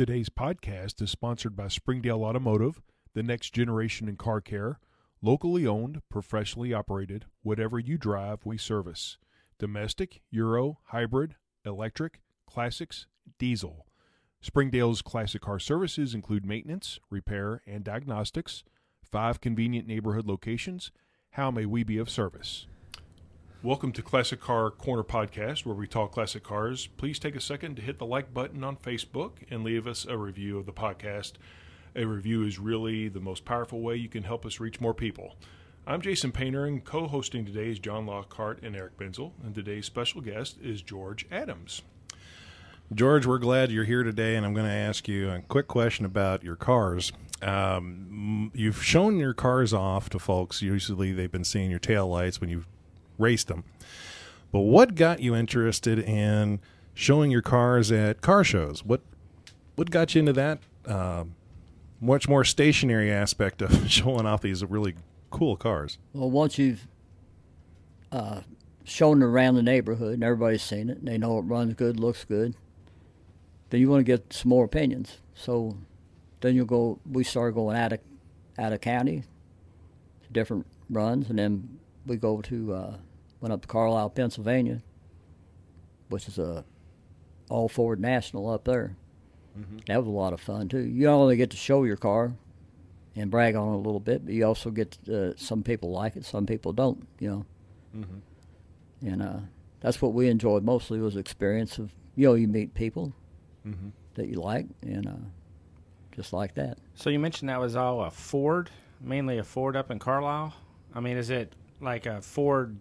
Today's podcast is sponsored by Springdale Automotive, the next generation in car care. Locally owned, professionally operated, whatever you drive, we service. Domestic, Euro, hybrid, electric, classics, diesel. Springdale's classic car services include maintenance, repair, and diagnostics. Five convenient neighborhood locations. How may we be of service? Welcome to Classic Car Corner Podcast, where we talk classic cars. Please take a second to hit the like button on Facebook and leave us a review of the podcast. A review is really the most powerful way you can help us reach more people. I'm Jason Painter, and co hosting today is John Lockhart and Eric Benzel, and today's special guest is George Adams. George, we're glad you're here today, and I'm going to ask you a quick question about your cars. Um, you've shown your cars off to folks. Usually, they've been seeing your tail lights when you've raced them. But what got you interested in showing your cars at car shows? What what got you into that um, much more stationary aspect of showing off these really cool cars? Well, once you've uh, shown around the neighborhood and everybody's seen it, and they know it runs good, looks good, then you want to get some more opinions. So then you'll go. We started going out of out of county, different runs, and then we go to uh, went up to Carlisle, Pennsylvania, which is a all Ford National up there. Mm-hmm. That was a lot of fun too. You not only get to show your car and brag on it a little bit, but you also get to, uh, some people like it, some people don't. You know, mm-hmm. and uh, that's what we enjoyed mostly was the experience of you know you meet people mm-hmm. that you like and uh, just like that. So you mentioned that was all a Ford, mainly a Ford up in Carlisle. I mean, is it like a Ford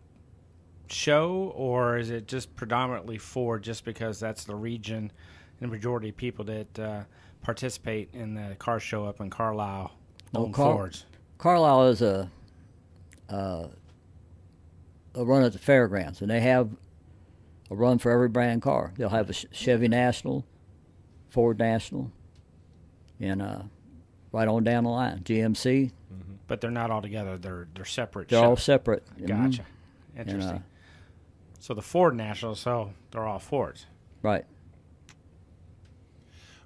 show, or is it just predominantly Ford just because that's the region and the majority of people that uh, participate in the car show up in Carlisle own Car- Fords? Carlisle is a, uh, a run at the fairgrounds, and they have a run for every brand car. They'll have a Chevy National, Ford National, and uh, right on down the line, GMC. Mm-hmm. But they're not all together. They're they're separate. They're all separate. Gotcha. Mm-hmm. Interesting. And, uh, so the Ford National, so they're all Fords. Right.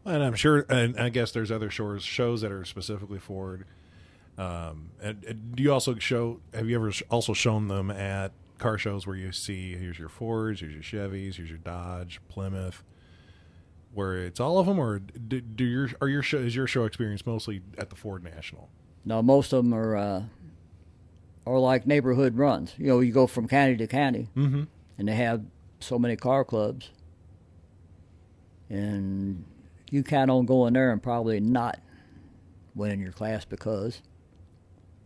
And I'm sure, and I guess there's other shows shows that are specifically Ford. Um, and, and, do you also show? Have you ever also shown them at car shows where you see here's your Fords, here's your Chevys, here's your Dodge, Plymouth, where it's all of them, or do, do your are your show is your show experience mostly at the Ford National? No, most of them are uh, are like neighborhood runs. You know, you go from county to county. Mm-hmm and they have so many car clubs, and you count on going there and probably not winning your class because,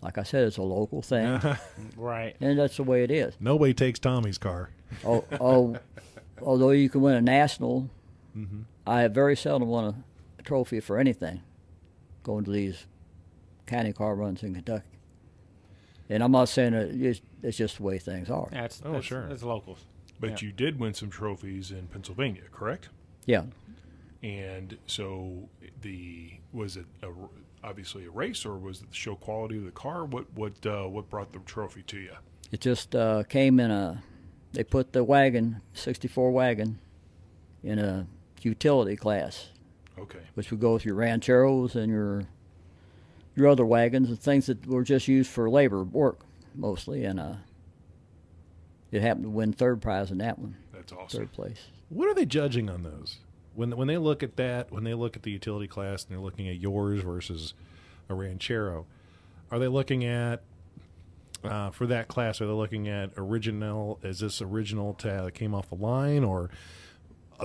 like I said, it's a local thing, right? And that's the way it is. Nobody takes Tommy's car. Oh, oh although you can win a national, mm-hmm. I have very seldom won a, a trophy for anything going to these county car runs in Kentucky. And I'm not saying that it's, it's just the way things are. Yeah, it's, oh, it's, sure. It's locals. But yeah. you did win some trophies in Pennsylvania, correct? Yeah. And so the was it a, obviously a race, or was it the show quality of the car? What what uh, what brought the trophy to you? It just uh, came in a. They put the wagon, '64 wagon, in a utility class. Okay. Which would go with your rancheros and your your other wagons and things that were just used for labor work mostly, and uh, it happened to win third prize in that one. That's awesome. Third place. What are they judging on those? When when they look at that, when they look at the utility class, and they're looking at yours versus a ranchero, are they looking at uh, for that class? Are they looking at original? Is this original to, that came off the line, or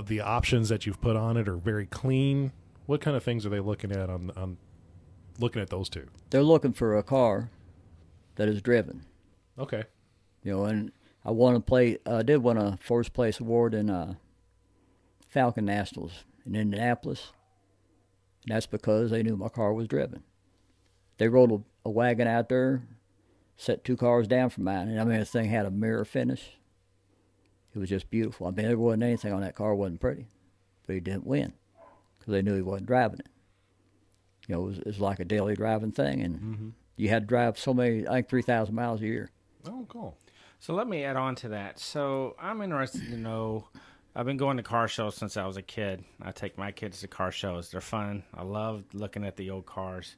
the options that you've put on it are very clean? What kind of things are they looking at on on looking at those two? They're looking for a car that is driven. Okay. You know, and I won a play. I uh, did win a first place award in uh, Falcon Nationals in Indianapolis. And that's because they knew my car was driven. They rolled a, a wagon out there, set two cars down from mine, and I mean the thing had a mirror finish. It was just beautiful. I mean there wasn't anything on that car wasn't pretty, but he didn't win because they knew he wasn't driving it you know, it was, it was like a daily driving thing, and mm-hmm. you had to drive so many, I think, three thousand miles a year. Oh, cool. So let me add on to that. So I'm interested to know I've been going to car shows since I was a kid. I take my kids to car shows. They're fun. I love looking at the old cars,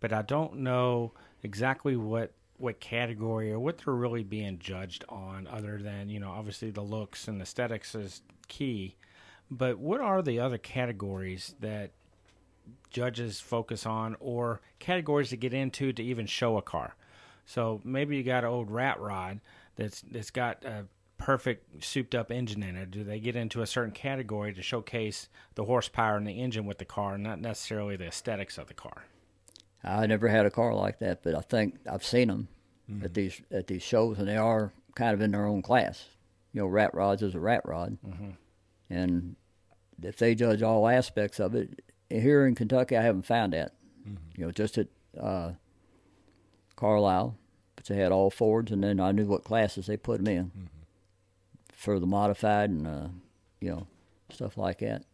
but I don't know exactly what what category or what they're really being judged on, other than you know obviously the looks and aesthetics is key. But what are the other categories that judges focus on, or categories to get into to even show a car? So maybe you got an old rat rod that's that's got a perfect souped up engine in it. Do they get into a certain category to showcase the horsepower and the engine with the car, not necessarily the aesthetics of the car? I never had a car like that, but I think I've seen them Mm-hmm. at these at these shows, and they are kind of in their own class. You know, rat rods is a rat rod, Mm-hmm. and if they judge all aspects of it, here in Kentucky, I haven't found that. Mm-hmm. You know, just at uh, Carlisle, but they had all Fords, and then I knew what classes they put them in Mm-hmm. for the modified and uh, you know stuff like that,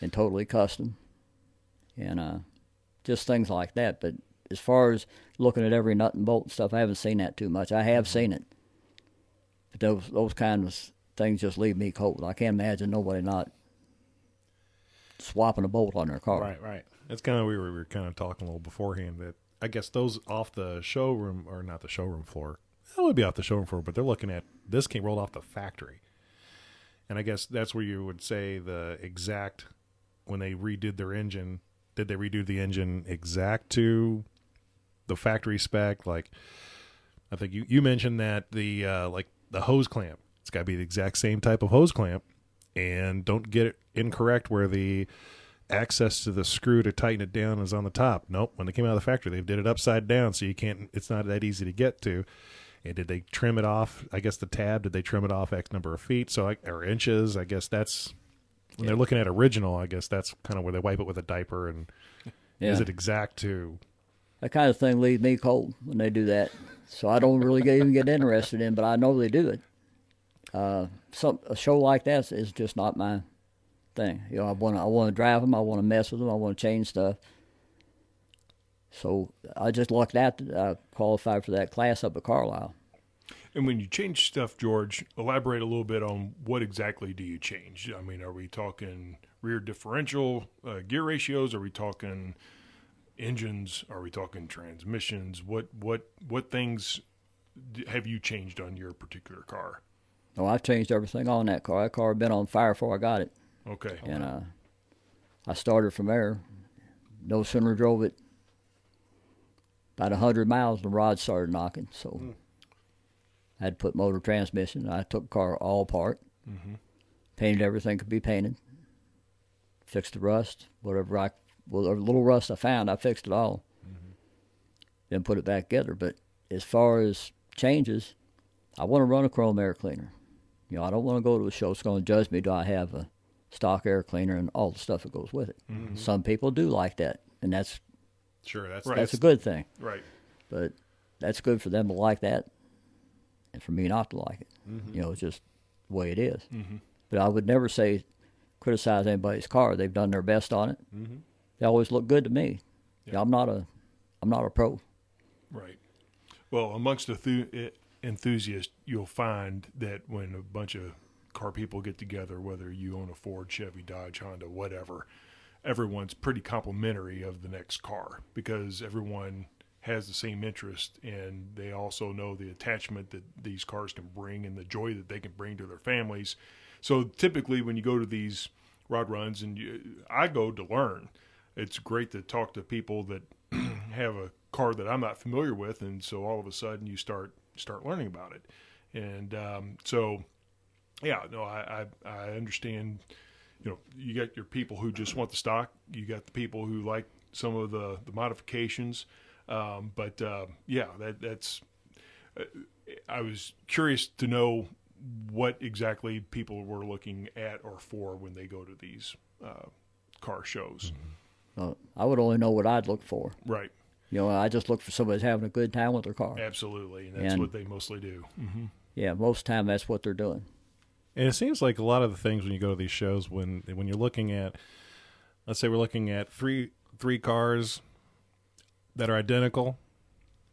and totally custom, and uh, just things like that. But as far as looking at every nut and bolt and stuff, I haven't seen that too much. I have seen it, but those those kind of things just leave me cold. I can't imagine nobody not swapping a bolt on their car. Right, right. That's kind of we were, we were kind of talking a little beforehand that I guess those off the showroom or not the showroom floor, that would be off the showroom floor, but they're looking at this came rolled off the factory, and I guess that's where you would say the exact when they redid their engine. Did they redo the engine exact to the factory spec? Like, I think you you mentioned that the uh, like the hose clamp, it's got to be the exact same type of hose clamp, and don't get it incorrect where the access to the screw to tighten it down is on the top. Nope. When they came out of the factory, they did it upside down, so you can't. It's not that easy to get to. And did they trim it off? I guess the tab. Did they trim it off X number of feet? So I, or inches? I guess that's when they're looking at original. I guess that's kind of where they wipe it with a diaper. And Yeah. is it exact to? That kind of thing leaves me cold when they do that. So I don't really get, even get interested in, but I know they do it. Uh, some a show like that is just not my thing. You know, I want to I want to drive them. I want to mess with them. I want to change stuff. So I just lucked out that I qualified for that class up at Carlisle. And when you change stuff, George, elaborate a little bit on what exactly do you change? I mean, are we talking rear differential uh, gear ratios? Are we talking engines? Are we talking transmissions? What what what things have you changed on your particular car? Oh, I've changed everything on that car. That car had been on fire before I got it. Okay, And uh, I started from there. No sooner drove it about a hundred miles, the rod started knocking. So hmm. I had to put motor transmission. I took the car all apart, mm-hmm. painted everything could be painted, fixed the rust, whatever I, whatever little rust I found, I fixed it all. Mm-hmm. Then put it back together. But as far as changes, I want to run a chrome air cleaner. You know, I don't want to go to a show that's going to judge me. Do I have a stock air cleaner and all the stuff that goes with it? Some people do like that, and that's Sure, that's Right. that's a good thing. right. But that's good for them to like that, and for me not to like it. Mm-hmm. You know, it's just the way it is. But I would never say criticize anybody's car. They've done their best on it. Mm-hmm. They always look good to me. Yeah. I'm not a I'm not a pro. Right. Well, amongst the thu- enthusiasts, you'll find that when a bunch of car people get together, whether you own a Ford, Chevy, Dodge, Honda, whatever, everyone's pretty complimentary of the next car because everyone has the same interest and they also know the attachment that these cars can bring and the joy that they can bring to their families. So typically, when you go to these rod runs, and you, I go to learn, it's great to talk to people that have a car that I'm not familiar with, and so all of a sudden you start start learning about it, and um, so yeah, no, I, I I understand. You know, you got your people who just want the stock. You got the people who like some of the the modifications. Um, but uh, yeah, that that's. Uh, I was curious to know what exactly people were looking at or for when they go to these uh, car shows. Uh, I would only know what I'd look for. Right. You know, I just look for somebody that's having a good time with their car. Absolutely, and that's And- what they mostly do. hmm Yeah, most time that's what they're doing. And it seems like a lot of the things when you go to these shows, when when you're looking at, let's say we're looking at three three cars that are identical,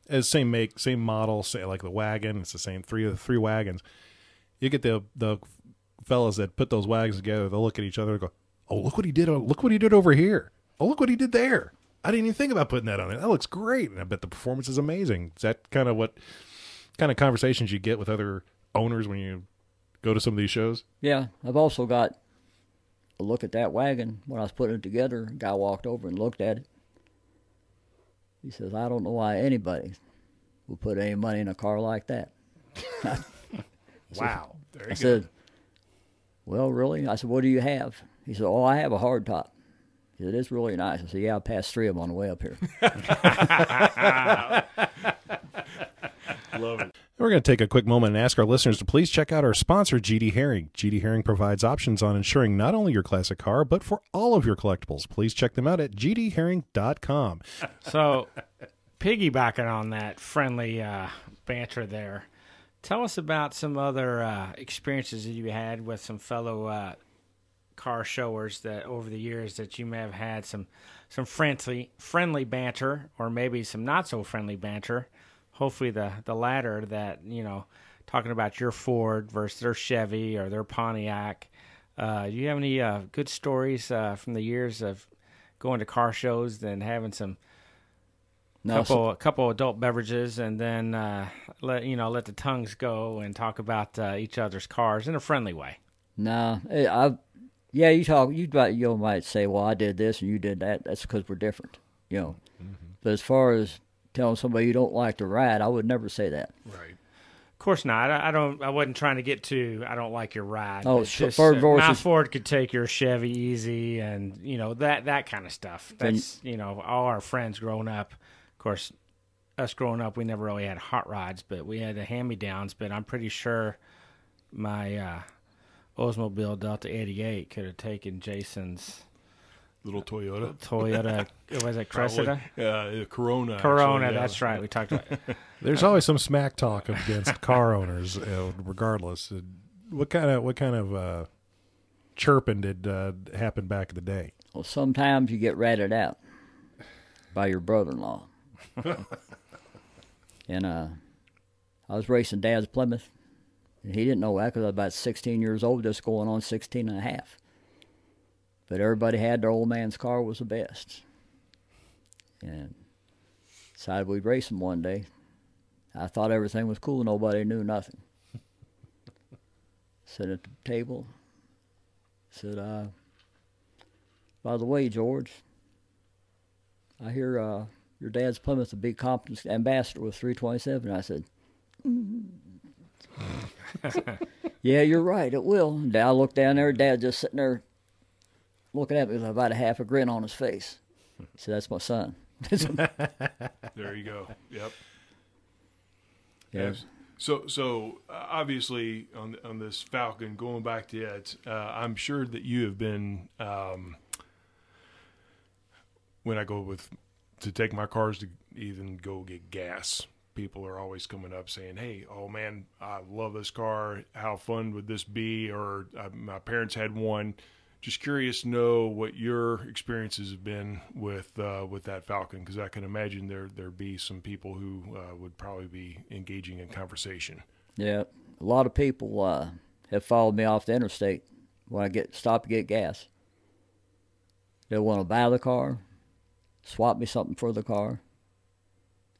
as same make, same model, say like the wagon, it's the same three of the three wagons. You get the the fellas that put those wagons together. They'll look at each other and go, "Oh, look what he did! Look what he did over here! Oh, look what he did there! I didn't even think about putting that on there. That looks great, and I bet the performance is amazing." Is that kind of what kind of conversations you get with other owners when you go to some of these shows? Yeah, I've also got a look at that wagon when I was putting it together. A guy walked over and looked at it. He says, "I don't know why anybody would put any money in a car like that." Wow. I said, "Well, really?" I said, "What do you have?" He said, "Oh, I have a hard top." He said, "It's really nice." I said, "Yeah, I passed three of them on the way up here." Love it. We're going to take a quick moment and ask our listeners to please check out our sponsor, GD Herring. GD Herring provides options on insuring not only your classic car, but for all of your collectibles. Please check them out at gdherring.com. So, piggybacking on that friendly uh, banter there, tell us about some other uh, experiences that you had with some fellow uh, car showers that over the years that you may have had some some friendly friendly banter or maybe some not so friendly banter. Hopefully, the the latter that you know, talking about your Ford versus their Chevy or their Pontiac. Uh, do you have any uh, good stories uh, from the years of going to car shows and having some No, couple couple adult beverages and then uh, let you know let the tongues go and talk about uh, each other's cars in a friendly way. No, eh, I, yeah, you talk. You might you might say, "Well, I did this and you did that." That's because we're different, you know. But as far as telling somebody you don't like to ride, I would never say that. Right. Of course not. I, I don't. I wasn't trying to get to. I don't like your ride. Oh, It's just, Ford versus- my Ford could take your Chevy easy, and you know that that kind of stuff. That's you know all our friends growing up. Of course, us growing up, we never really had hot rods, but we had the hand me downs. But I'm pretty sure my uh, Oldsmobile Delta 88 could have taken Jason's Little Toyota. Toyota. was it Cressida? Uh, Corona. Corona. actually, yeah. That's right. We talked about. There's always some smack talk against car owners, uh, regardless. Uh, What kind of what kind of uh, chirping did uh, happen back in the day? Well, sometimes you get ratted out by your brother-in-law. and uh, I was racing Dad's Plymouth, and he didn't know that because I was about 16 years old, just going on 16 and a half. But everybody had their old man's car was the best. And decided we'd race him one day. I thought everything was cool. Nobody knew nothing. Sat at the table. Said, uh, by the way, George, I hear uh, your dad's Plymouth, the big Compton's ambassador with 327. I said, "Mm." yeah, you're right. It will. And I looked down there. Dad just sitting there looking at me with about a half a grin on his face. He said, that's my son. There you go. Yep. Yes. So, so uh, obviously on on this Falcon, going back to it, uh, I'm sure that you have been. Um, when I go with to take my cars to even go get gas, people are always coming up saying, "Hey, oh man, I love this car. How fun would this be?" Or uh, my parents had one. Just curious to know what your experiences have been with uh, with that Falcon, because I can imagine there there'd be some people who uh, would probably be engaging in conversation. Yeah, a lot of people uh, have followed me off the interstate when I get stop to get gas. They want to buy the car, swap me something for the car,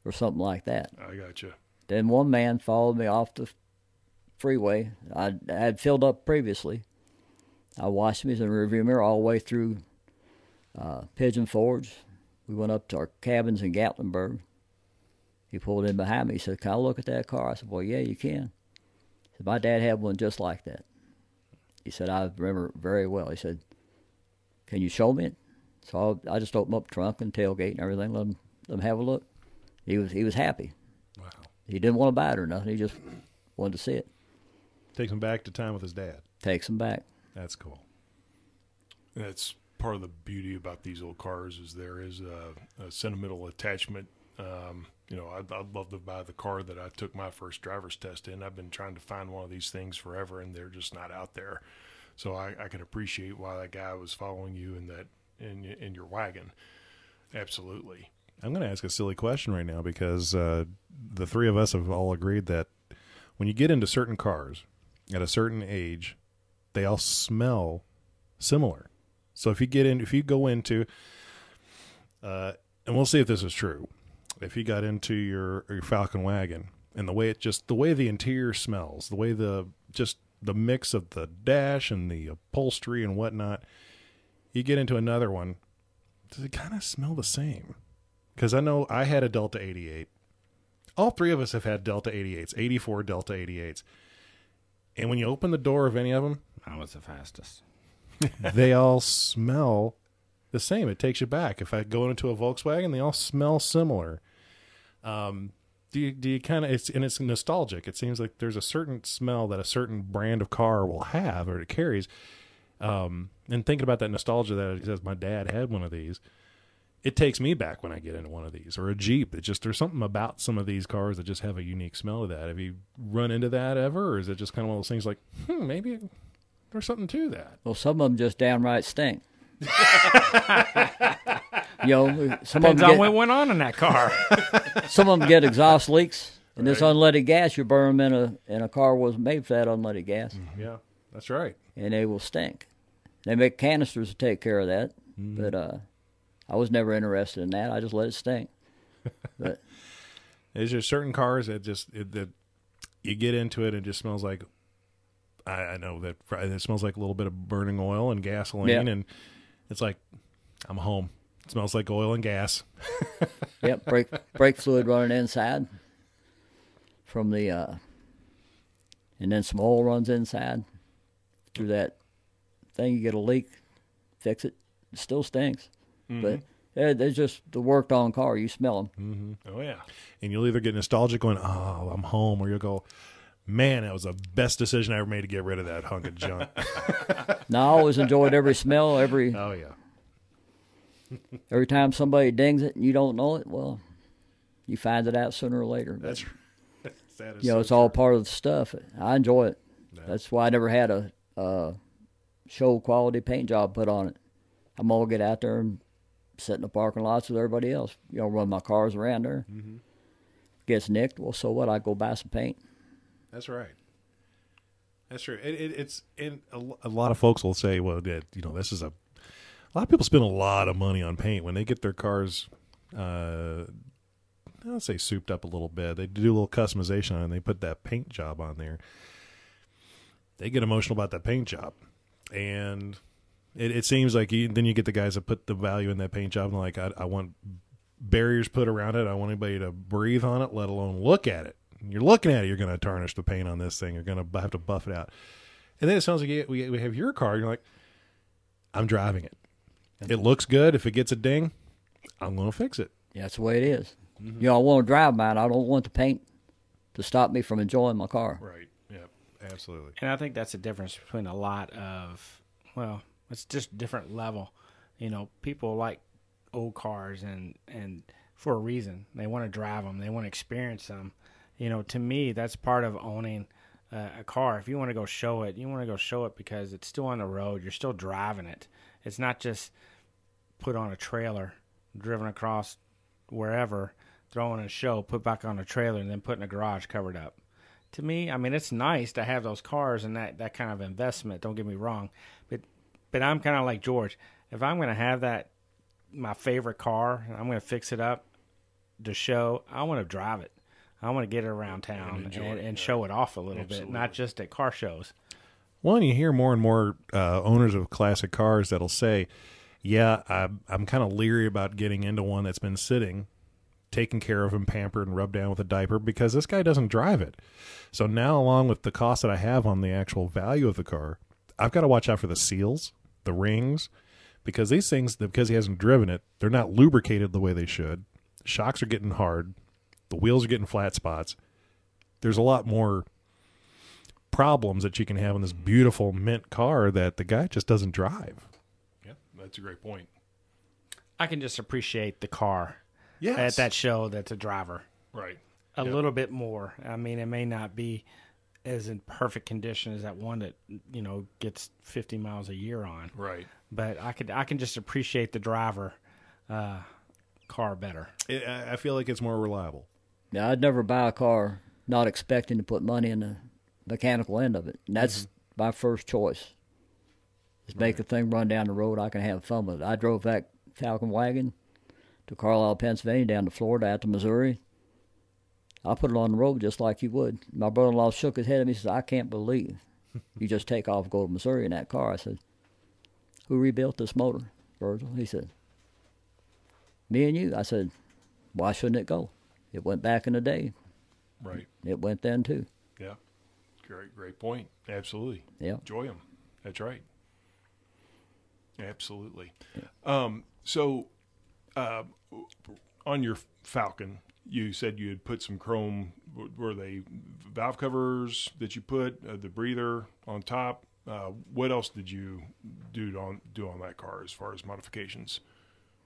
or something like that. I got you. Then one man followed me off the freeway. I, I had filled up previously. I watched him in the rearview mirror all the way through uh, Pigeon Forge. We went up to our cabins in Gatlinburg. He pulled in behind me. He said, "Can I look at that car?" I said, "Well, yeah, you can." He said, "My dad had one just like that." He said, "I remember it very well." He said, "Can you show me it?" So I, I just opened up the trunk and tailgate and everything. Let him, let him have a look. He was he was happy. Wow. He didn't want to buy it or nothing. He just wanted to see it. Takes him back to time with his dad. Takes him back. That's cool. That's part of the beauty about these old cars is there is a, a sentimental attachment. Um, you know, I'd, I'd love to buy the car that I took my first driver's test in. I've been trying to find one of these things forever, and they're just not out there. So I, I can appreciate why that guy was following you in that in in your wagon. Absolutely. I'm going to ask a silly question right now because uh, the three of us have all agreed that when you get into certain cars at a certain age, they all smell similar. So if you get in, if you go into, uh, and we'll see if this is true. If you got into your your Falcon wagon and the way it just the way the interior smells, the way the just the mix of the dash and the upholstery and whatnot, you get into another one. Does it kind of smell the same? Because I know I had a Delta 88. All three of us have had Delta 88s, 84 Delta 88s. And when you open the door of any of them, I was the fastest. they all smell the same. It takes you back. If I go into a Volkswagen, they all smell similar. Um, do you do you kind of it's and it's nostalgic. It seems like there's a certain smell that a certain brand of car will have or it carries. Um, and thinking about that nostalgia that it says my dad had one of these, it takes me back when I get into one of these or a Jeep. It just there's something about some of these cars that just have a unique smell to that. Have you run into that ever, or is it just kind of one of those things like, hmm, maybe there's something to that? Well, some of them just downright stink. you know, some of Depends them on what went on in that car. some of them get exhaust leaks, and this unleaded gas you burn them in a in a car was made for that unleaded gas, Yeah, that's right. and they will stink. They make canisters to take care of that, Mm-hmm. but uh, I was never interested in that. I just let it stink. But Is there certain cars that just it, that you get into it and it just smells like I, I know that it smells like a little bit of burning oil and gasoline Yeah. and it's like I'm home. It smells like oil and gas. Yep, brake brake fluid running inside from the uh and then some oil runs inside through that thing you get a leak, fix it, it still stinks. Mm-hmm. But they're, they're just the worked on car, you smell them. Mm-hmm. Oh yeah. And you'll either get nostalgic going, "Oh, I'm home," or you'll go, "Man, that was the best decision I ever made to get rid of that hunk of junk." Now I always enjoyed every smell, every oh yeah. every time somebody dings it and you don't know it, well, you find it out sooner or later. But, That's that is you know, so it's all part of the stuff. I enjoy it. That's why I never had a, a show quality paint job put on it. I'm all get out there and sit in the parking lots with everybody else. You know, run my cars around there. Mm-hmm. Gets nicked. Well, so what? I go buy some paint. That's right. That's true. It, it, it's in a, a lot of folks will say, "Well, that you know, this is a." A lot of people spend a lot of money on paint when they get their cars. Uh, I'll say souped up a little bit. They do a little customization on it. and They put that paint job on there. They get emotional about that paint job, and it, it seems like you, then you get the guys that put the value in that paint job and like, I, I want barriers put around it. I want anybody to breathe on it, let alone look at it. You're looking at it, you're going to tarnish the paint on this thing. You're going to have to buff it out. And then it sounds like you, we, we have your car. You're like, I'm driving it. It looks good. If it gets a ding, I'm going to fix it. Yeah, that's the way it is. Mm-hmm. You know, I want to drive mine. I don't want the paint to stop me from enjoying my car. Right. Yep. Absolutely. And I think that's the difference between a lot of, well, it's just different level. You know, people like old cars and and for a reason. They want to drive them. They want to experience them. You know, to me, that's part of owning uh, a car. If you want to go show it, you want to go show it because it's still on the road. You're still driving it. It's not just put on a trailer, driven across wherever, throw in a show, put back on a trailer, and then put in a garage covered up to me, I mean, it's nice to have those cars and that, that kind of investment. Don't get me wrong, but but I'm kind of like George. If I'm going to have that my favorite car, and I'm going to fix it up to show. I want to drive it. I want to get it around town and, enjoy and, it, yeah. show it off a little Absolutely. bit, not just at car shows. One, you hear more and more uh, owners of classic cars that'll say, "Yeah, I'm, I'm kind of leery about getting into one that's been sitting, taken care of and pampered and rubbed down with a diaper because this guy doesn't drive it." So now, along with the cost that I have on the actual value of the car, I've got to watch out for the seals, the rings, because these things, because he hasn't driven it, they're not lubricated the way they should. Shocks are getting hard, the wheels are getting flat spots. There's a lot more problems that you can have in this beautiful mint car that the guy just doesn't drive. Yeah, that's a great point. I can just appreciate the car Yes. at that show that's a driver Right. a Yep. little bit more. I mean, it may not be as in perfect condition as that one that you know gets 50 miles a year on. Right. but I could I can just appreciate the driver uh, car better. It, I I feel like it's more reliable. Yeah, I'd never buy a car not expecting to put money in the mechanical end of it. And that's my first choice. Just make the thing run down the road. I can have fun with it. I drove that Falcon wagon to Carlisle, Pennsylvania, down to Florida, out to Missouri. I put it on the road just like you would. My brother-in-law shook his head at me. He says, "I can't believe you just take off and go to Missouri in that car." I said, "Who rebuilt this motor, Virgil?" He said, "Me and you." I said, "Why shouldn't it go? It went back in the day. Right. It went then too." Yeah. Great, great point. Absolutely. Yeah. Enjoy them. That's right. Absolutely. Um, so, uh, on your Falcon, you said you had put some chrome. Were they valve covers that you put? Uh, the breather on top. Uh, what else did you do on do on that car as far as modifications?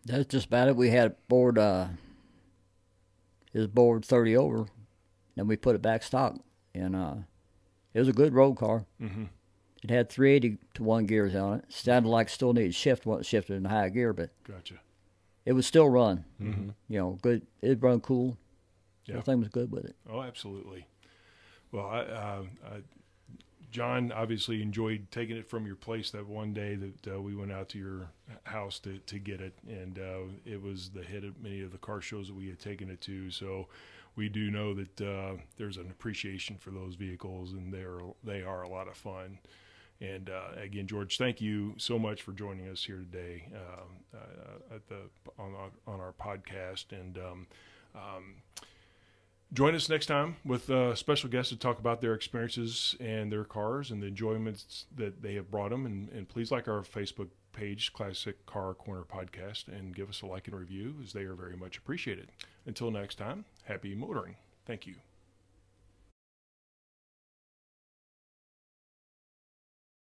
That's just about it. We had bored uh his bored thirty over, then we put it back stock, and uh it was a good road car. Mm-hmm. It had three eighty to one gears on it. Sounded like it still needed shift, wasn't shifted in high gear, but Gotcha. It would still run. Mm-hmm. You know, good. It run cool. Yeah. Everything was good with it. Oh, absolutely. Well, I, uh, I, John obviously enjoyed taking it from your place that one day that uh, we went out to your house to, to get it, and uh, it was the hit of many of the car shows that we had taken it to. So we do know that uh, there's an appreciation for those vehicles, and they're they are a lot of fun. And uh, again, George, thank you so much for joining us here today um, uh, at the on our, on our podcast, and um, um, join us next time with uh, special guests to talk about their experiences and their cars and the enjoyments that they have brought them. And, and please like our Facebook page, Classic Car Corner Podcast, and give us a like and review as they are very much appreciated. Until next time, happy motoring. Thank you.